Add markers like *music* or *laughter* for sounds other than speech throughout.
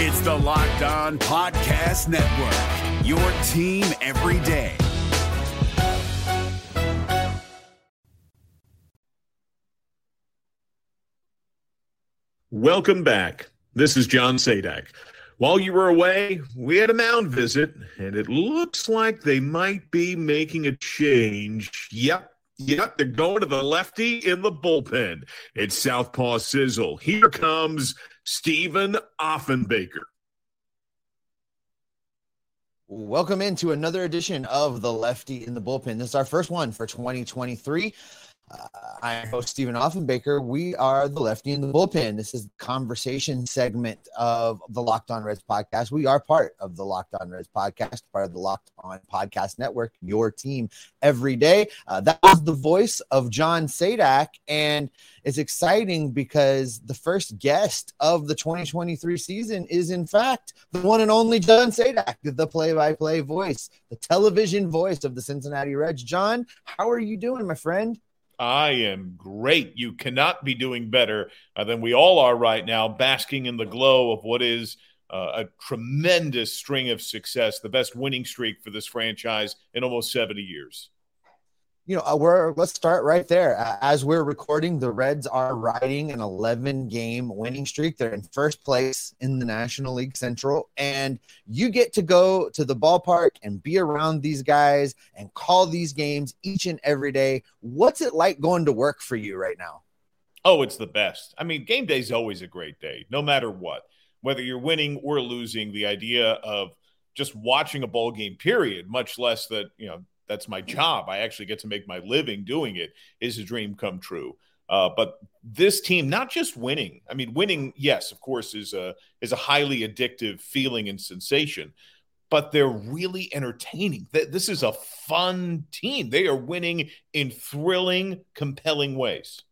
It's the Locked On Podcast Network, your team every day. Welcome back. This is John Sadak. While you were away, we had a mound visit, and it looks like they might be making a change. Yep, yep, they're going to the lefty in the bullpen. It's Southpaw Sizzle. Here comes Stephen Offenbaker. Welcome into another edition of the Lefty in the Bullpen. This is our first one for 2023. I'm host Stephen Offenbaker. We are the lefty in the bullpen. This is the conversation segment of the Locked On Reds podcast. We are part of the Locked On Reds podcast, part of the Locked On Podcast Network, your team every day. Uh, that was the voice of John Sadak. And it's exciting because the first guest of the 2023 season is, in fact, the one and only John Sadak, the play by play voice, the television voice of the Cincinnati Reds. John, how are you doing, my friend? I am great. You cannot be doing better uh, than we all are right now, basking in the glow of what is uh, a tremendous string of success, the best winning streak for this franchise in almost 70 years you know, uh, we're let's start right there. As we're recording, the Reds are riding an 11 game winning streak. They're in first place in the National League Central, and you get to go to the ballpark and be around these guys and call these games each and every day. What's it like going to work for you right now? Oh, it's the best. I mean, game day is always a great day, no matter what. Whether you're winning or losing, the idea of just watching a ball game, period, much less that, you know, that's my job. I actually get to make my living doing it. Is a dream come true. Uh, but this team, not just winning. I mean, winning, yes, of course, is a is a highly addictive feeling and sensation. But they're really entertaining. This is a fun team. They are winning in thrilling, compelling ways.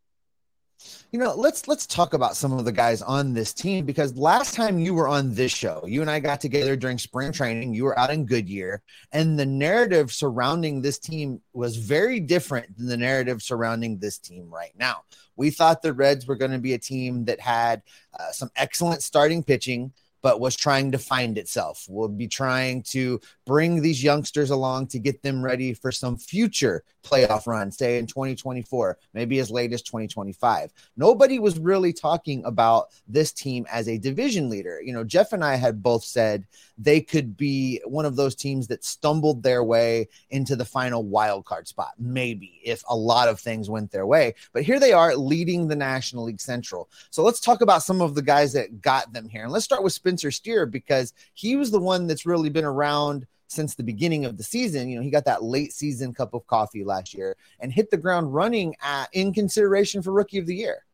You know, let's let's talk about some of the guys on this team because last time you were on this show, you and I got together during spring training. You were out in Goodyear, and the narrative surrounding this team was very different than the narrative surrounding this team right now. We thought the Reds were going to be a team that had uh, some excellent starting pitching but was trying to find itself. We'll be trying to bring these youngsters along to get them ready for some future playoff run, say in 2024, maybe as late as 2025. Nobody was really talking about this team as a division leader. You know, Jeff and I had both said they could be one of those teams that stumbled their way into the final wild card spot, maybe if a lot of things went their way. But here they are leading the National League Central. So let's talk about some of the guys that got them here. And let's start with Spencer Steer because he was the one that's really been around since the beginning of the season. You know, he got that late season cup of coffee last year and hit the ground running at, in consideration for rookie of the year.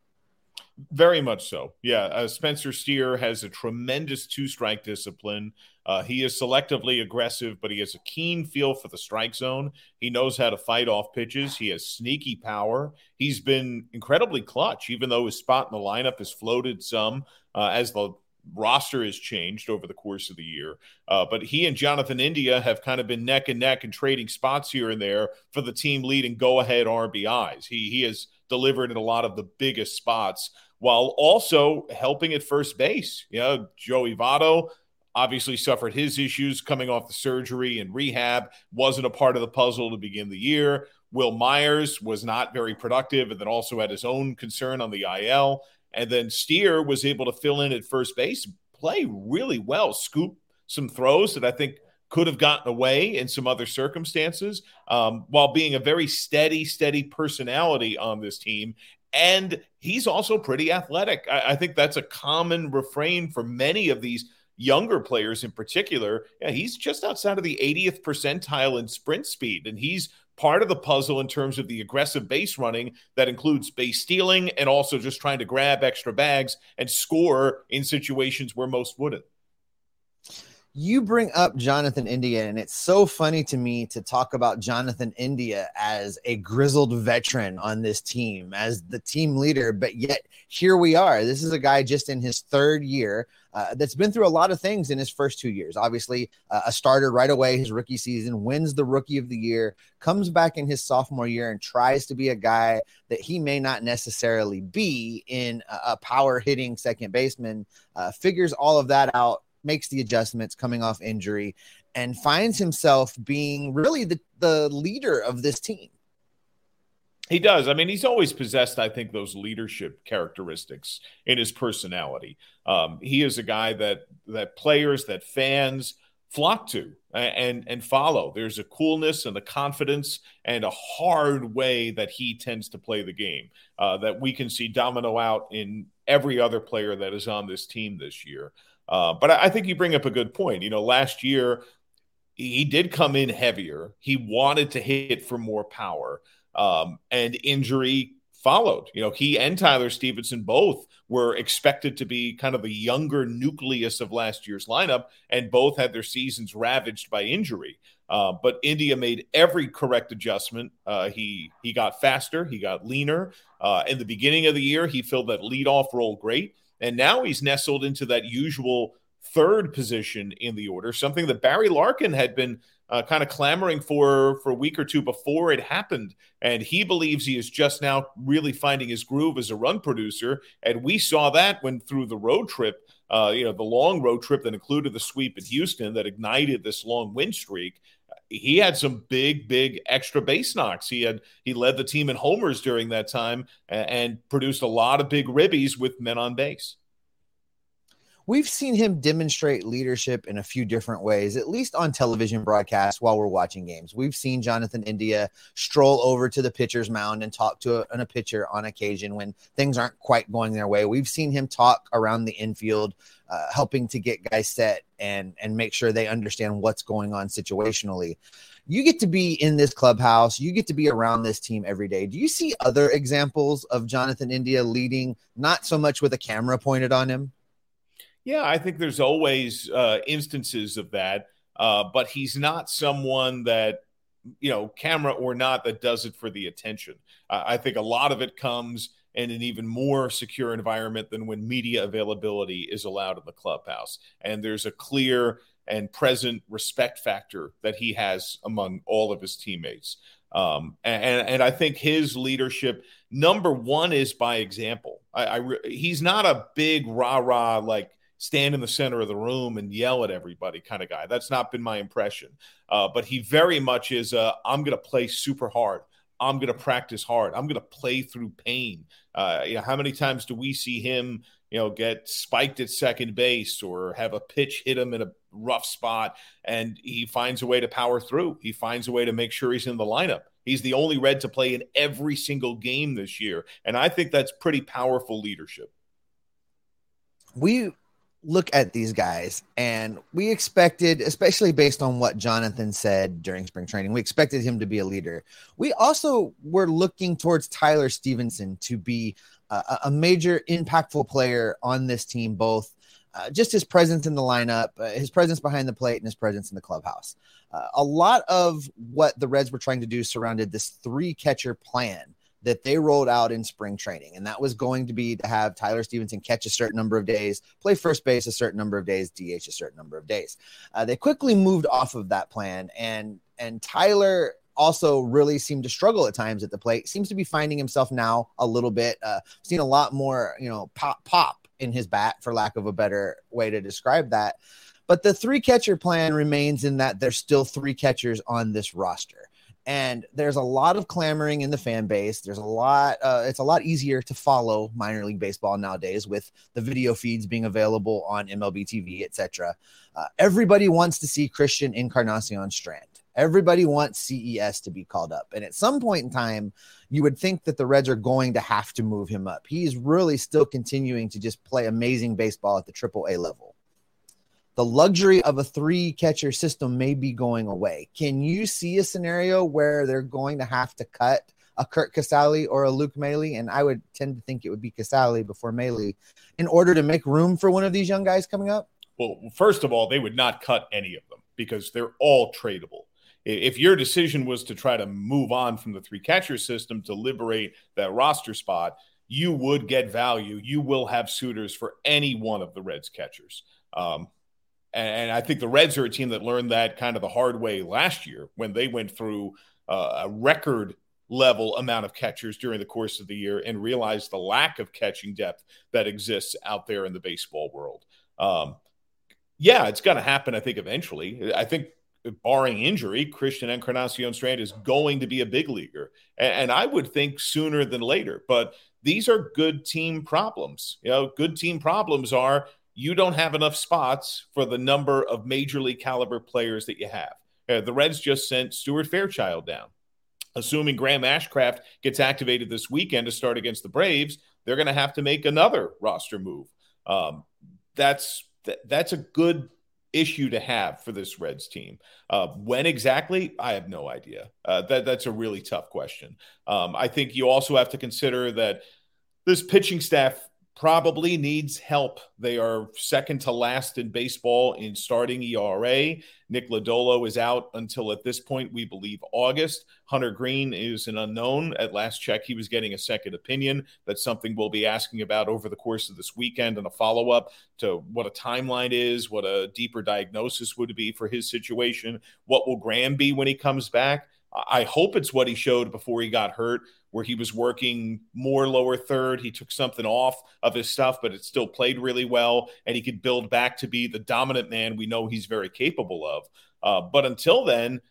Very much so. Yeah. Uh, Spencer Steer has a tremendous two strike discipline. Uh, he is selectively aggressive, but he has a keen feel for the strike zone. He knows how to fight off pitches. He has sneaky power. He's been incredibly clutch, even though his spot in the lineup has floated some uh, as the roster has changed over the course of the year. Uh, but he and Jonathan India have kind of been neck and neck and trading spots here and there for the team leading go ahead RBIs. He, he has delivered in a lot of the biggest spots while also helping at first base. You know, Joey Votto obviously suffered his issues coming off the surgery and rehab, wasn't a part of the puzzle to begin the year. Wil Myers was not very productive and then also had his own concern on the IL. And then Steer was able to fill in at first base, play really well, scoop some throws that I think could have gotten away in some other circumstances, um, while being a very steady, steady personality on this team. And he's also pretty athletic. I, I think that's a common refrain for many of these younger players in particular. Yeah, he's just outside of the 80th percentile in sprint speed, and he's part of the puzzle in terms of the aggressive base running that includes base stealing and also just trying to grab extra bags and score in situations where most wouldn't. you bring up Jonathan India, and it's so funny to me to talk about Jonathan India as a grizzled veteran on this team, as the team leader. But yet, here we are. This is a guy just in his third year uh, that's been through a lot of things in his first two years. Obviously, uh, a starter right away, his rookie season, wins the rookie of the year, comes back in his sophomore year and tries to be a guy that he may not necessarily be in a, a power hitting second baseman, uh, figures all of that out makes the adjustments coming off injury and finds himself being really the, the leader of this team. He does. I mean, he's always possessed, I think, those leadership characteristics in his personality. Um, he is a guy that that players, that fans flock to and and follow. There's a coolness and a confidence and a hard way that he tends to play the game uh, that we can see domino out in every other player that is on this team this year. Uh, but I think you bring up a good point. You know, last year he did come in heavier. He wanted to hit for more power, um, and injury followed. You know, he and Tyler Stephenson both were expected to be kind of the younger nucleus of last year's lineup, and both had their seasons ravaged by injury. Uh, but India made every correct adjustment. Uh, he he got faster, he got leaner. Uh, in the beginning of the year, he filled that leadoff role great. And now he's nestled into that usual third position in the order, something that Barry Larkin had been uh, kind of clamoring for for a week or two before it happened. And he believes he is just now really finding his groove as a run producer. And we saw that when through the road trip, uh, you know, the long road trip that included the sweep in Houston that ignited this long win streak he had some big, big extra base knocks. He had he led the team in homers during that time and, and produced a lot of big ribbies with men on base we've seen him demonstrate leadership in a few different ways, at least on television broadcasts while we're watching games. We've seen Jonathan India stroll over to the pitcher's mound and talk to a, a pitcher on occasion when things aren't quite going their way. We've seen him talk around the infield, uh, helping to get guys set and and make sure they understand what's going on situationally. You get to be in this clubhouse, you get to be around this team every day. Do you see other examples of Jonathan India leading, not so much with a camera pointed on him? Yeah, I think there's always uh, instances of that, uh, but he's not someone that you know, camera or not, that does it for the attention. Uh, I think a lot of it comes in an even more secure environment than when media availability is allowed in the clubhouse. And there's a clear and present respect factor that he has among all of his teammates. Um, and, and I think his leadership, number one, is by example. I, I he's not a big rah rah like stand in the center of the room and yell at everybody kind of guy. That's not been my impression. Uh, but he very much is I'm going to play super hard. I'm going to practice hard. I'm going to play through pain. Uh, you know, how many times do we see him, you know, get spiked at second base or have a pitch hit him in a rough spot and he finds a way to power through. He finds a way to make sure he's in the lineup. He's the only red to play in every single game this year. And I think that's pretty powerful leadership. We look at these guys and we expected especially based on what jonathan said during spring training we expected him to be a leader. We also were looking towards tyler stephenson to be a, a major impactful player on this team both uh, just his presence in the lineup uh, his presence behind the plate and his presence in the clubhouse. Uh, a lot of what the reds were trying to do surrounded this three catcher plan that they rolled out in spring training. And that was going to be to have Tyler Stephenson catch a certain number of days, play first base a certain number of days, DH a certain number of days. Uh, they quickly moved off of that plan. And, and Tyler also really seemed to struggle at times at the plate. Seems to be finding himself now a little bit. Uh, seen a lot more, you know, pop pop in his bat, for lack of a better way to describe that. But the three catcher plan remains in that there's still three catchers on this roster and there's a lot of clamoring in the fan base. There's a lot uh, it's a lot easier to follow minor league baseball nowadays with the video feeds being available on mlb tv etc uh, everybody wants to see christian encarnacion strand. Everybody wants ces to be called up. And at some point in time you would think that the reds are going to have to move him up. He's really still continuing to just play amazing baseball at the triple a level the luxury of a three catcher system may be going away. Can you see a scenario where they're going to have to cut a Curt Casali or a Luke Maile? And I would tend to think it would be Casali before Maile in order to make room for one of these young guys coming up? Well, first of all, they would not cut any of them because they're all tradable. If your decision was to try to move on from the three catcher system to liberate that roster spot, you would get value. You will have suitors for any one of the Reds catchers. Um, and I think the Reds are a team that learned that kind of the hard way last year when they went through uh, a record level amount of catchers during the course of the year and realized the lack of catching depth that exists out there in the baseball world. Um, yeah, it's going to happen, I think, eventually. I think, barring injury, Christian Encarnacion Strand is going to be a big leaguer. And, and I would think sooner than later. But these are good team problems. You know, good team problems are you don't have enough spots for the number of major league caliber players that you have. Uh, the Reds just sent Stuart Fairchild down. Assuming Graham Ashcraft gets activated this weekend to start against the Braves, they're going to have to make another roster move. Um, that's that's a good issue to have for this Reds team. Uh, when exactly, I have no idea. Uh, that that's a really tough question. Um, I think you also have to consider that this pitching staff probably needs help. They are second to last in baseball in starting ERA. Nick Lodolo is out until at this point, we believe August. Hunter Greene is an unknown. At last check, he was getting a second opinion. That's something we'll be asking about over the course of this weekend and a follow up to what a timeline is, what a deeper diagnosis would be for his situation. What will Graham be when he comes back? I hope it's what he showed before he got hurt, where he was working more lower third. He took something off of his stuff, but it still played really well, and he could build back to be the dominant man we know he's very capable of. Uh, but until then,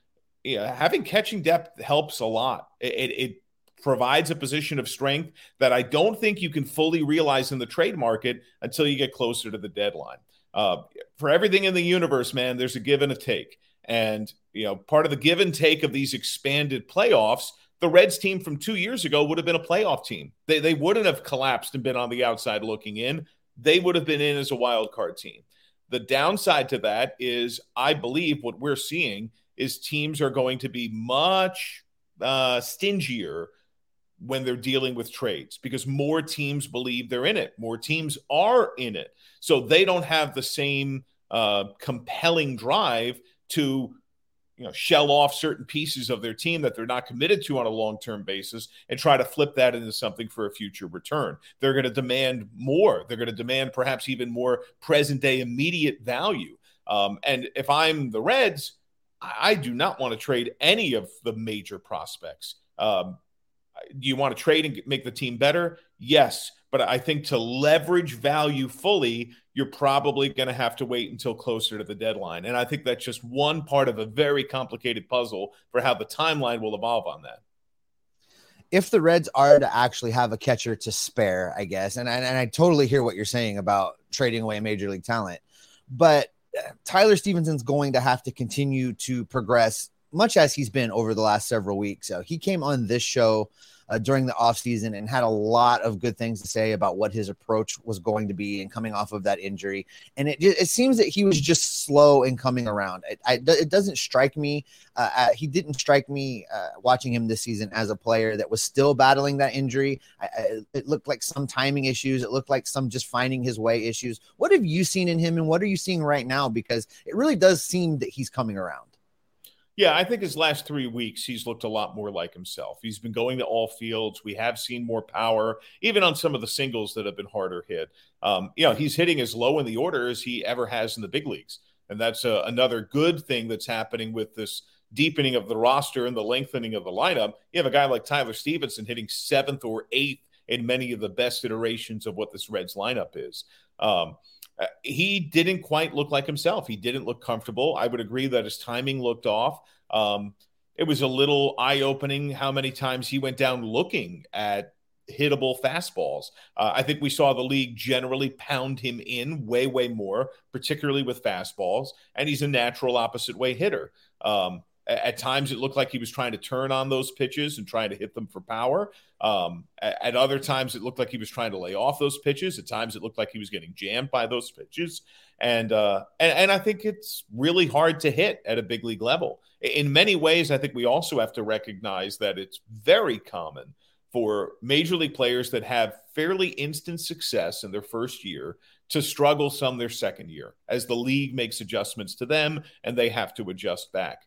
having catching depth helps a lot. It, it, it provides a position of strength that I don't think you can fully realize in the trade market until you get closer to the deadline. Uh, for everything in the universe, man, there's a give and a take. And, you know, part of the give and take of these expanded playoffs, the Reds team from two years ago would have been a playoff team. They, they wouldn't have collapsed and been on the outside looking in. They would have been in as a wild card team. The downside to that is, I believe what we're seeing is teams are going to be much uh, stingier when they're dealing with trades because more teams believe they're in it. More teams are in it. So they don't have the same uh, compelling drive to you know shell off certain pieces of their team that they're not committed to on a long-term basis and try to flip that into something for a future return. They're going to demand more. They're going to demand perhaps even more present day immediate value. Um, and if i'm the reds I, do not want to trade any of the major prospects. Um, do you want to trade and make the team better? Yes but I think to leverage value fully, you're probably going to have to wait until closer to the deadline. And I think that's just one part of a very complicated puzzle for how the timeline will evolve on that. If the Reds are to actually have a catcher to spare, I guess, and, and, and I totally hear what you're saying about trading away major league talent, but uh, Tyler Stephenson's going to have to continue to progress much as he's been over the last several weeks. So he came on this show uh, during the offseason and had a lot of good things to say about what his approach was going to be and coming off of that injury. And it, it seems that he was just slow in coming around. It, I, it doesn't strike me. Uh, uh, he didn't strike me uh, watching him this season as a player that was still battling that injury. I, I, it looked like some timing issues. It looked like some just finding his way issues. What have you seen in him and what are you seeing right now? Because it really does seem that he's coming around. Yeah, I think his last three weeks, he's looked a lot more like himself. He's been going to all fields. We have seen more power, even on some of the singles that have been harder hit. Um, you know, he's hitting as low in the order as he ever has in the big leagues. And that's uh, another good thing that's happening with this deepening of the roster and the lengthening of the lineup. You have a guy like Tyler Stephenson hitting seventh or eighth in many of the best iterations of what this Reds lineup is. Um, uh, he didn't quite look like himself. He didn't look comfortable. I would agree that his timing looked off. Um, it was a little eye opening how many times he went down looking at hittable fastballs. Uh, I think we saw the league generally pound him in way, way more, particularly with fastballs. And he's a natural opposite way hitter. Um, at times, it looked like he was trying to turn on those pitches and trying to hit them for power. Um, at, other times, it looked like he was trying to lay off those pitches. At times, it looked like he was getting jammed by those pitches. And, uh, and, and I think it's really hard to hit at a big league level. In many ways, I think we also have to recognize that it's very common for major league players that have fairly instant success in their first year to struggle some their second year as the league makes adjustments to them and they have to adjust back.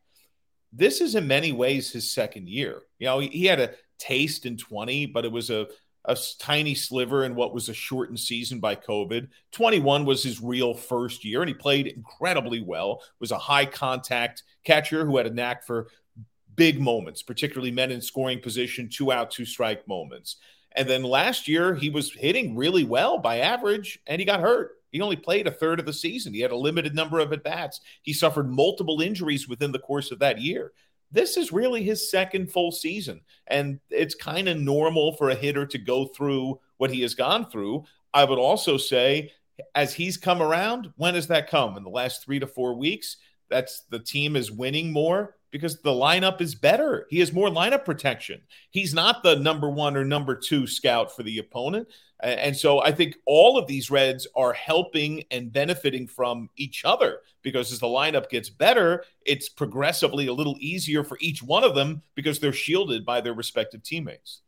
This is in many ways his second year. You know, he had a taste in 20, but it was a a tiny sliver in what was a shortened season by COVID. 21 was his real first year, and he played incredibly well. Was a high contact catcher who had a knack for big moments, particularly men in scoring position, two out, two strike moments. And then last year, he was hitting really well by average, and he got hurt. He only played a third of the season. He had a limited number of at bats. He suffered multiple injuries within the course of that year. This is really his second full season, and it's kind of normal for a hitter to go through what he has gone through. I would also say, as he's come around, when has that come? In the last three to four weeks? That's the team is winning more because the lineup is better. He has more lineup protection. He's not the number one or number two scout for the opponent. And so I think all of these Reds are helping and benefiting from each other because as the lineup gets better, it's progressively a little easier for each one of them because they're shielded by their respective teammates.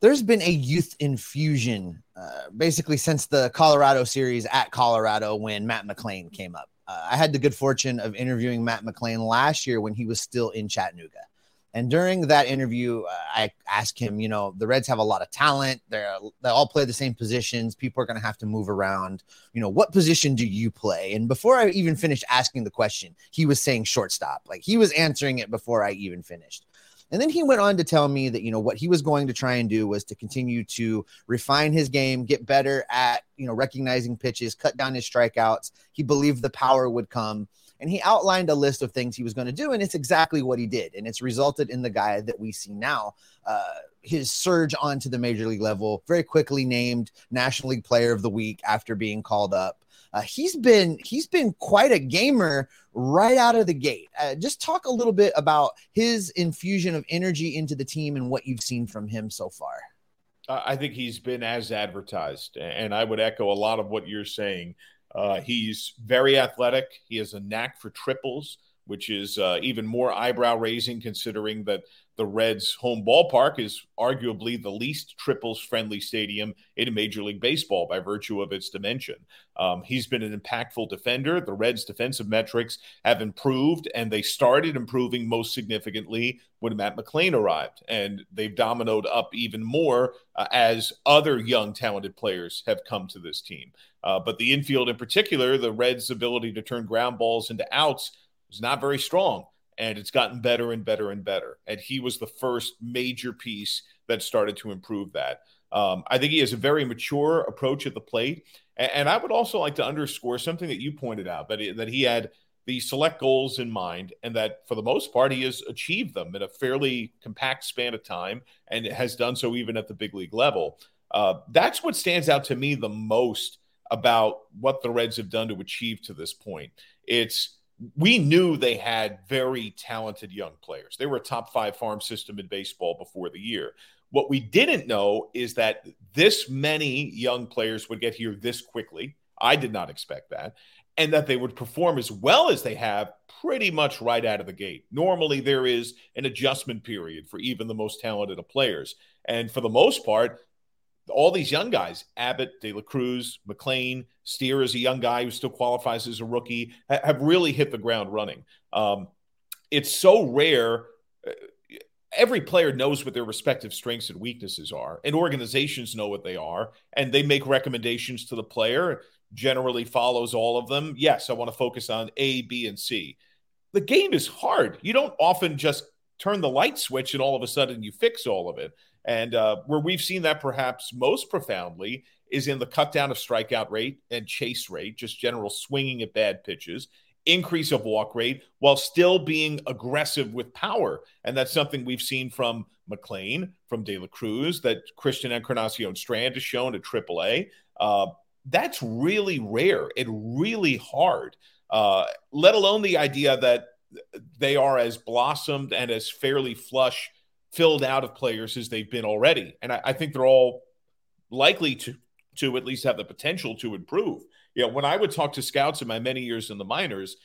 There's been a youth infusion uh, basically since the Colorado series at Colorado when Matt McLain came up. I had the good fortune of interviewing Matt McLain last year when he was still in Chattanooga. And during that interview, uh, I asked him, you know, the Reds have a lot of talent. They're they all play the same positions. People are going to have to move around. You know, what position do you play? And before I even finished asking the question, he was saying shortstop. Like he was answering it before I even finished. And then he went on to tell me that, you know, what he was going to try and do was to continue to refine his game, get better at, you know, recognizing pitches, cut down his strikeouts. He believed the power would come. And he outlined a list of things he was going to do. And it's exactly what he did. And it's resulted in the guy that we see now. Uh, his surge onto the major league level, very quickly named National League Player of the Week after being called up. Uh, he's been he's been quite a gamer right out of the gate. Uh, just talk a little bit about his infusion of energy into the team and what you've seen from him so far. I think he's been as advertised, and I would echo a lot of what you're saying. Uh, he's very athletic. He has a knack for triples, which is uh, even more eyebrow raising considering that the Reds' home ballpark is arguably the least triples friendly stadium in Major League Baseball by virtue of its dimension. Um, he's been an impactful defender. The Reds' defensive metrics have improved, and they started improving most significantly when Matt McLain arrived. And they've dominoed up even more uh, as other young, talented players have come to this team. Uh, but the infield in particular, the Reds' ability to turn ground balls into outs was not very strong and it's gotten better and better and better. And he was the first major piece that started to improve that. Um, I think he has a very mature approach at the plate. And, and, I would also like to underscore something that you pointed out that he, that he had the select goals in mind, and that for the most part, he has achieved them in a fairly compact span of time and has done so even at the big league level. Uh, that's what stands out to me the most about what the Reds have done to achieve to this point. It's we knew they had very talented young players. They were a top five farm system in baseball before the year. What we didn't know is that this many young players would get here this quickly. I did not expect that. And that they would perform as well as they have pretty much right out of the gate. Normally, there is an adjustment period for even the most talented of players. And for the most part, all these young guys, Abbott, De La Cruz, McLain, Steer is a young guy who still qualifies as a rookie, have really hit the ground running. Um, it's so rare. Every player knows what their respective strengths and weaknesses are, and organizations know what they are, and they make recommendations to the player. Generally follows all of them. Yes, I want to focus on A, B, and C. The game is hard. You don't often just turn the light switch and all of a sudden you fix all of it. And uh, where we've seen that perhaps most profoundly is in the cut down of strikeout rate and chase rate, just general swinging at bad pitches, increase of walk rate while still being aggressive with power. And that's something we've seen from McLain, from De La Cruz, that Christian Encarnacion Strand has shown at AAA. Uh, that's really rare and really hard, uh, let alone the idea that they are as blossomed and as fairly flush filled out of players as they've been already. And I, I, think they're all likely to to at least have the potential to improve. You know, when I would talk to scouts in my many years in the minors,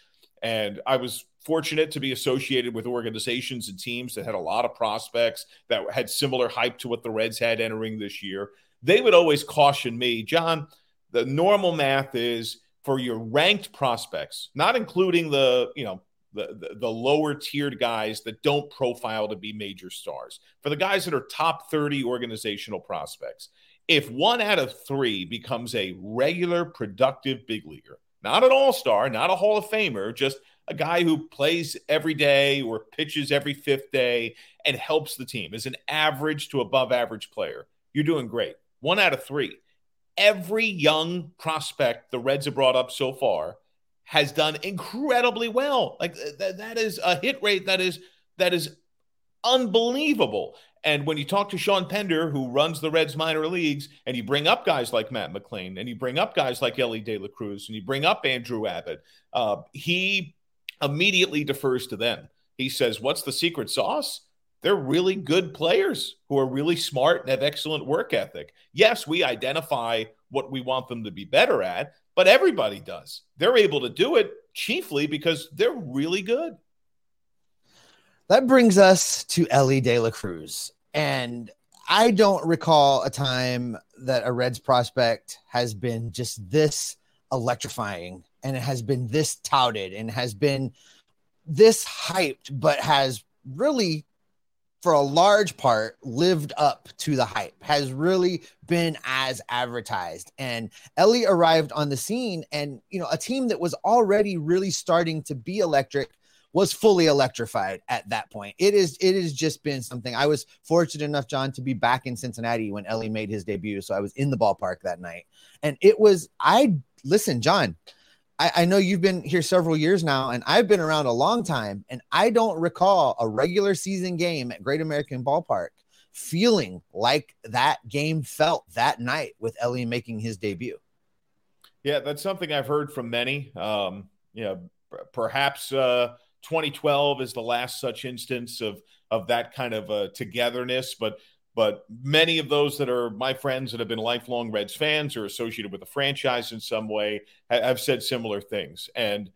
And I was fortunate to be associated with organizations and teams that had a lot of prospects that had similar hype to what the Reds had entering this year. They would always caution me, John, the normal math is for your ranked prospects, not including the, you know, the, the, the lower tiered guys that don't profile to be major stars. For the guys that are top 30 organizational prospects, if one out of three becomes a regular productive big leaguer, not an all star, not a Hall of Famer, just a guy who plays every day or pitches every fifth day and helps the team is an average to above average player. You're doing great. One out of three. Every young prospect the Reds have brought up so far has done incredibly well. Like th- that is a hit rate that is that is unbelievable. And when you talk to Shawn Pender, who runs the Reds minor leagues, and you bring up guys like Matt McLain, and you bring up guys like Elly De La Cruz, and you bring up Andrew Abbott, uh, he immediately defers to them. He says, What's the secret sauce? They're really good players who are really smart and have excellent work ethic. Yes, we identify what we want them to be better at, but everybody does. They're able to do it chiefly because they're really good. That brings us to Elly De La Cruz. And I don't recall a time that a Reds prospect has been just this electrifying and it has been this touted and has been this hyped, but has really for a large part lived up to the hype has really been as advertised. And Elly arrived on the scene and you know a team that was already really starting to be electric was fully electrified at that point it is it has just been something i was fortunate enough john to be back in cincinnati when elly made his debut so i was in the ballpark that night and it was i listen john I, I, know you've been here several years now, and I've been around a long time, and I don't recall a regular season game at Great American Ballpark feeling like that game felt that night with Elly making his debut. Yeah, that's something I've heard from many. Um, you know, perhaps uh, 2012 is the last such instance of of that kind of uh, togetherness, but but many of those that are my friends that have been lifelong Reds fans or associated with the franchise in some way have said similar things. And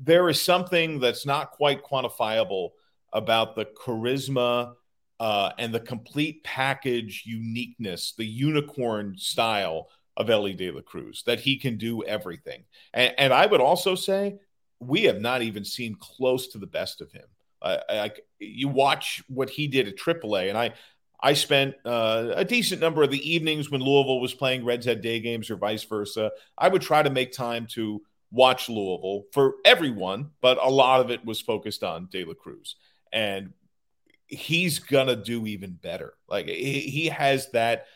there is something that's not quite quantifiable about the charisma uh, and the complete package uniqueness, the unicorn style of Elly De La Cruz, that he can do everything. And, and I would also say we have not even seen close to the best of him. Uh, I, you watch what he did at AAA, and I I spent uh, a decent number of the evenings when Louisville was playing Reds Head day games or vice versa. I would try to make time to watch Louisville for everyone, but a lot of it was focused on De La Cruz. And he's to do even better. Like he has that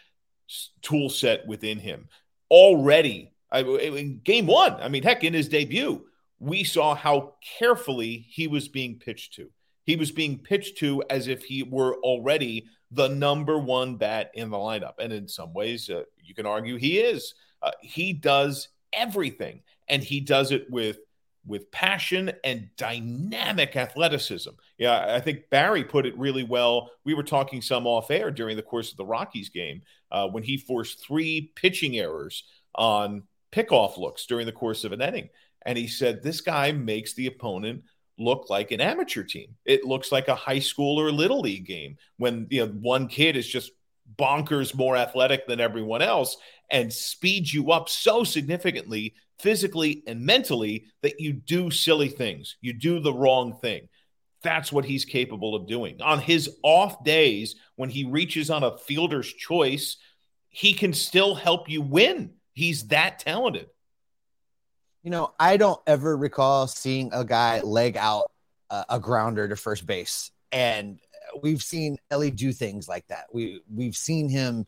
tool set within him already. I, in game one, I mean, heck, in his debut, we saw how carefully he was being pitched to. He was being pitched to as if he were already the number one bat in the lineup. And in some ways, uh, you can argue he is. Uh, he does everything, and he does it with with passion and dynamic athleticism. Yeah, I think Barry put it really well. We were talking some off air during the course of the Rockies game uh, when he forced three pitching errors on pickoff looks during the course of an inning. And he said, This guy makes the opponent look like an amateur team. It looks like a high school or little league game when you know one kid is just bonkers more athletic than everyone else and speeds you up so significantly physically and mentally that you do silly things. You do the wrong thing. That's what he's capable of doing. On his off days, when he reaches on a fielder's choice, he can still help you win. He's that talented. You know, I don't ever recall seeing a guy leg out a grounder to first base, and we've seen Elly do things like that. We we've seen him,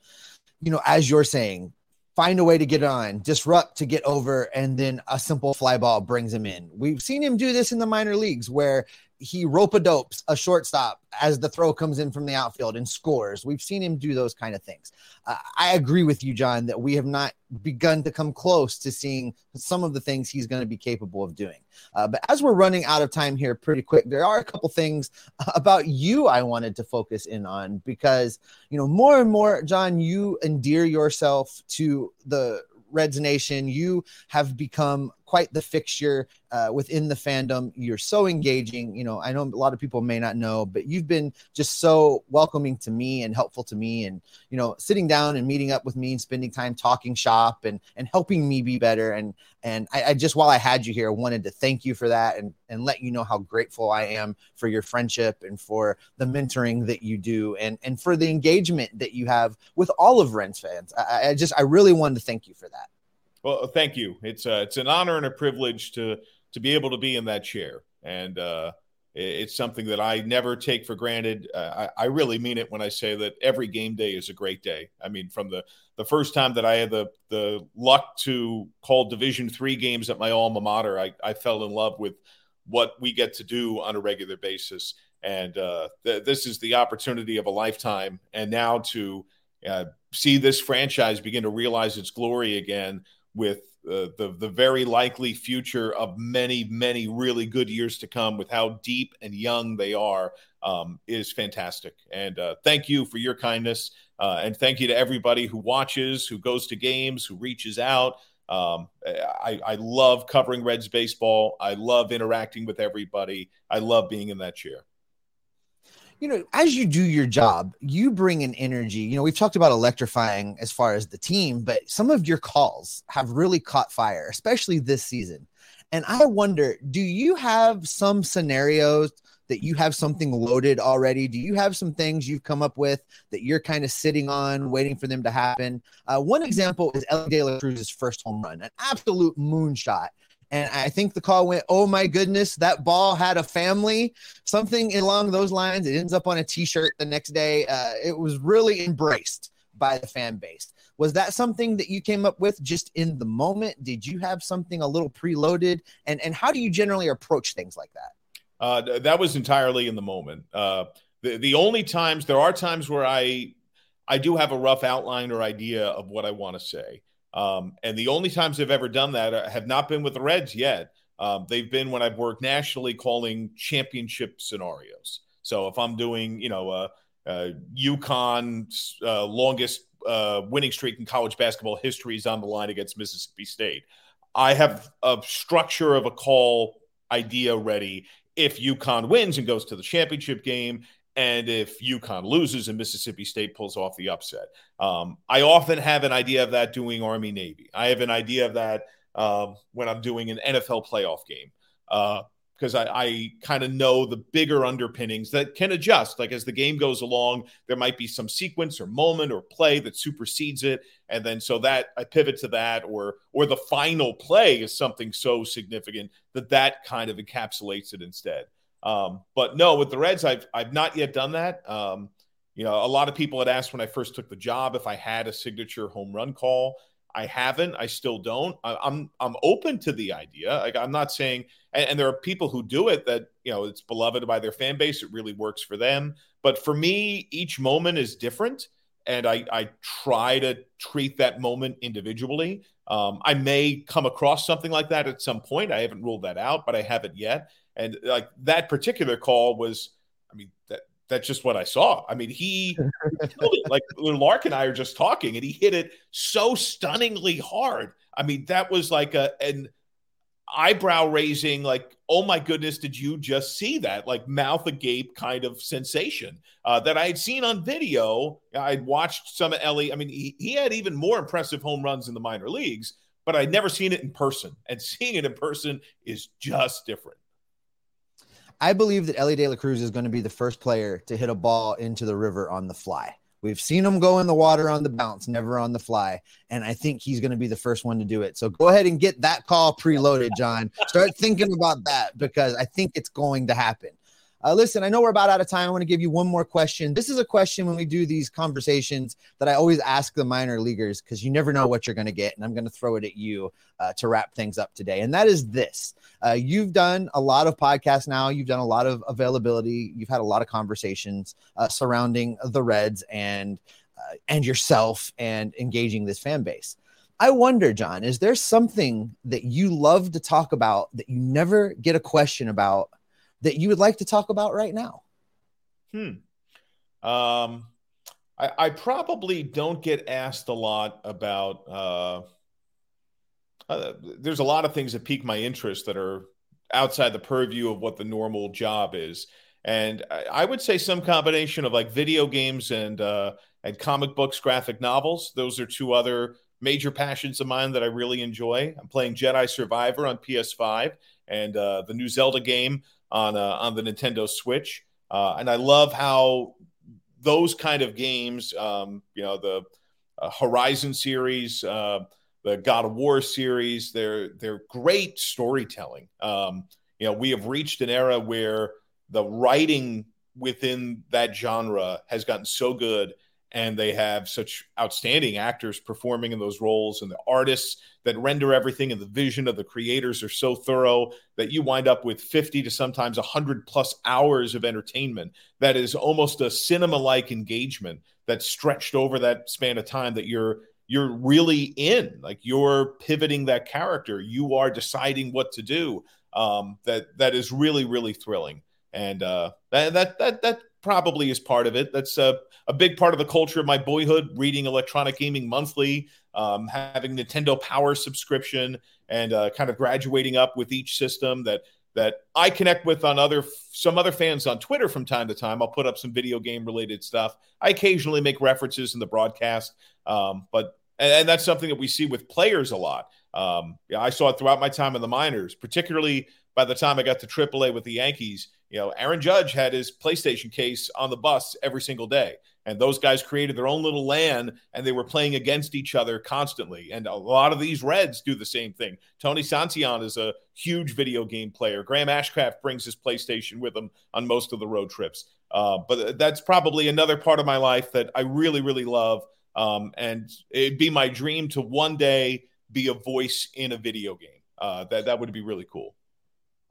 you know, as you're saying, find a way to get on, disrupt to get over, and then a simple fly ball brings him in. We've seen him do this in the minor leagues where he rope a dopes a shortstop as the throw comes in from the outfield and scores. We've seen him do those kind of things. Uh, I agree with you, John, that we have not begun to come close to seeing some of the things he's going to be capable of doing. Uh, but as we're running out of time here pretty quick, there are a couple things *laughs* about you I wanted to focus in on because, you know, more and more, John, you endear yourself to the Reds Nation. You have become quite the fixture uh, within the fandom. You're so engaging. You know, I know a lot of people may not know, but you've been just so welcoming to me and helpful to me. And you know, sitting down and meeting up with me and spending time talking shop and and helping me be better. And and I, I just while I had you here, wanted to thank you for that and and let you know how grateful I am for your friendship and for the mentoring that you do and and for the engagement that you have with all of Reds fans. I, I just I really wanted to thank you for that. Well, thank you. It's uh, it's an honor and a privilege to to be able to be in that chair, and uh, it's something that I never take for granted. Uh, I, I, really mean it when I say that every game day is a great day. I mean, from the the first time that I had the the luck to call Division three games at my alma mater, I, I fell in love with what we get to do on a regular basis, and uh, th- this is the opportunity of a lifetime. And now to uh, see this franchise begin to realize its glory again with uh, the the very likely future of many many really good years to come with how deep and young they are um, is fantastic. And uh, thank you for your kindness uh, and thank you to everybody who watches who goes to games who reaches out. Um, I, I love covering reds baseball. I love interacting with everybody. I love being in that chair you know, as you do your job, you bring an energy. You know, we've talked about electrifying as far as the team, but some of your calls have really caught fire, especially this season. And I wonder, do you have some scenarios that you have something loaded already? Do you have some things you've come up with that you're kind of sitting on, waiting for them to happen? Uh, one example is Elly De La Cruz's first home run, an absolute moonshot. And I think the call went, oh my goodness, that ball had a family, something along those lines. It ends up on a t shirt the next day. Uh, it was really embraced by the fan base. Was that something that you came up with just in the moment? Did you have something a little preloaded? And, and how do you generally approach things like that? Uh, that was entirely in the moment. Uh, the, the only times, there are times where I, I do have a rough outline or idea of what I want to say. Um, and the only times I've ever done that uh, have not been with the Reds yet. Um, they've been when I've worked nationally calling championship scenarios. So if I'm doing, you know, uh, uh, uh, longest uh, winning streak in college basketball history is on the line against Mississippi State. I have a structure of a call idea ready if UConn wins and goes to the championship game, and if UConn loses and Mississippi State pulls off the upset. Um, I often have an idea of that doing Army Navy. I have an idea of that um, when I'm doing an NFL playoff game because uh, I, I kind of know the bigger underpinnings that can adjust. Like as the game goes along, there might be some sequence or moment or play that supersedes it, and then so that I pivot to that, or or the final play is something so significant that that kind of encapsulates it instead. Um, but no, with the Reds, I've I've not yet done that. Um, you know, a lot of people had asked when I first took the job if I had a signature home run call. I haven't. I still don't. I, am I'm open to the idea. Like I'm not saying, and, and, there are people who do it that you know it's beloved by their fan base. It really works for them. But for me, each moment is different, and I I try to treat that moment individually. Um, I may come across something like that at some point. I haven't ruled that out, but I haven't yet. And like that particular call was, I mean, that that's just what I saw. I mean, he *laughs* like Lark and I are just talking, and he hit it so stunningly hard. I mean, that was like a an eyebrow raising, like, oh my goodness, did you just see that? Like mouth agape kind of sensation uh, that I had seen on video. I'd watched some of Elly. I mean, he, he had even more impressive home runs in the minor leagues, but I'd never seen it in person. And *laughs* seeing it in person is just different. I believe that Elly De La Cruz is going to be the first player to hit a ball into the river on the fly. We've seen him go in the water on the bounce, never on the fly. And I think he's going to be the first one to do it. So go ahead and get that call preloaded, John. Start thinking about that because I think it's going to happen. Uh, listen, I know we're about out of time. I want to give you one more question. This is a question when we do these conversations that I always ask the minor leaguers because you never know what you're going to get. And I'm going to throw it at you uh, to wrap things up today. And that is this uh, You've done a lot of podcasts now, you've done a lot of availability, you've had a lot of conversations uh, surrounding the Reds and uh, and yourself and engaging this fan base. I wonder, John, is there something that you love to talk about that you never get a question about that you would like to talk about right now? Hmm. Um, I, I probably don't get asked a lot about uh, uh, there's a lot of things that pique my interest that are outside the purview of what the normal job is. And I would say some combination of like video games and uh, and comic books, graphic novels. Those are two other major passions of mine that I really enjoy. I'm playing Jedi Survivor on PS5 and uh, the new Zelda game on uh, on the Nintendo Switch. Uh, and I love how those kind of games, um, you know, the uh, Horizon series, uh, the God of War series, they're they're great storytelling. Um, you know, we have reached an era where the writing within that genre has gotten so good and they have such outstanding actors performing in those roles and the artists that render everything and the vision of the creators are so thorough that you wind up with 50 to sometimes 100 plus hours of entertainment that is almost a cinema like engagement that's stretched over that span of time that you're you're really in. Like you're pivoting that character. You are deciding what to do um, that that is really really thrilling. And uh, that, that that that probably is part of it. That's a, a big part of the culture of my boyhood. Reading Electronic Gaming Monthly, um, having Nintendo Power subscription, and uh, kind of graduating up with each system that that I connect with on other some other fans on Twitter from time to time. I'll put up some video game related stuff. I occasionally make references in the broadcast, um, but and, and, that's something that we see with players a lot. Um, yeah, I saw it throughout my time in the minors, particularly by the time I got to AAA with the Yankees you know, Aaron Judge had his PlayStation case on the bus every single day. And those guys created their own little LAN and they were playing against each other constantly. And a lot of these Reds do the same thing. Tony Santillan is a huge video game player. Graham Ashcraft brings his PlayStation with him on most of the road trips. Uh, but that's probably another part of my life that I really, really love. Um, and it'd be my dream to one day be a voice in a video game. Uh, that, that would be really cool.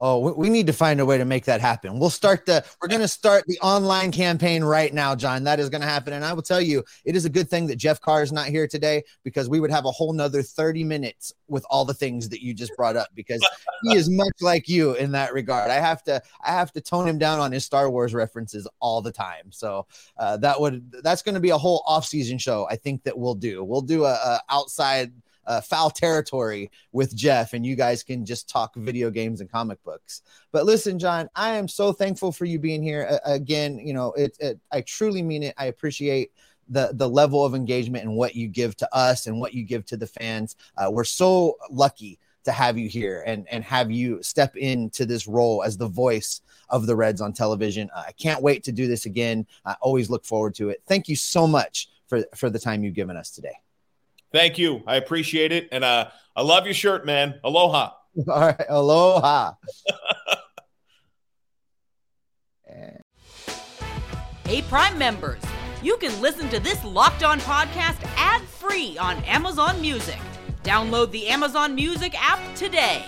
Oh, we need to find a way to make that happen. We'll start the, we're going to start the online campaign right now, John. That is going to happen. And I will tell you, it is a good thing that Jeff Carr is not here today because we would have a whole nother 30 minutes with all the things that you just brought up because he is much like you in that regard. I have to, I have to tone him down on his Star Wars references all the time. So uh, that would, that's going to be a whole off season show. I think that we'll do, we'll do a, a outside uh, foul territory with Jeff, and you guys can just talk video games and comic books. But listen, John, I am so thankful for you being here uh, again. You know, it, it, I truly mean it. I appreciate the the level of engagement and what you give to us and what you give to the fans. Uh, we're so lucky to have you here and and have you step into this role as the voice of the Reds on television. Uh, I can't wait to do this again. I always look forward to it. Thank you so much for for the time you've given us today. Thank you. I appreciate it. And uh, I love your shirt, man. Aloha. *laughs* All right. Aloha. *laughs* hey, Prime members, you can listen to this locked on podcast ad free on Amazon Music. Download the Amazon Music app today.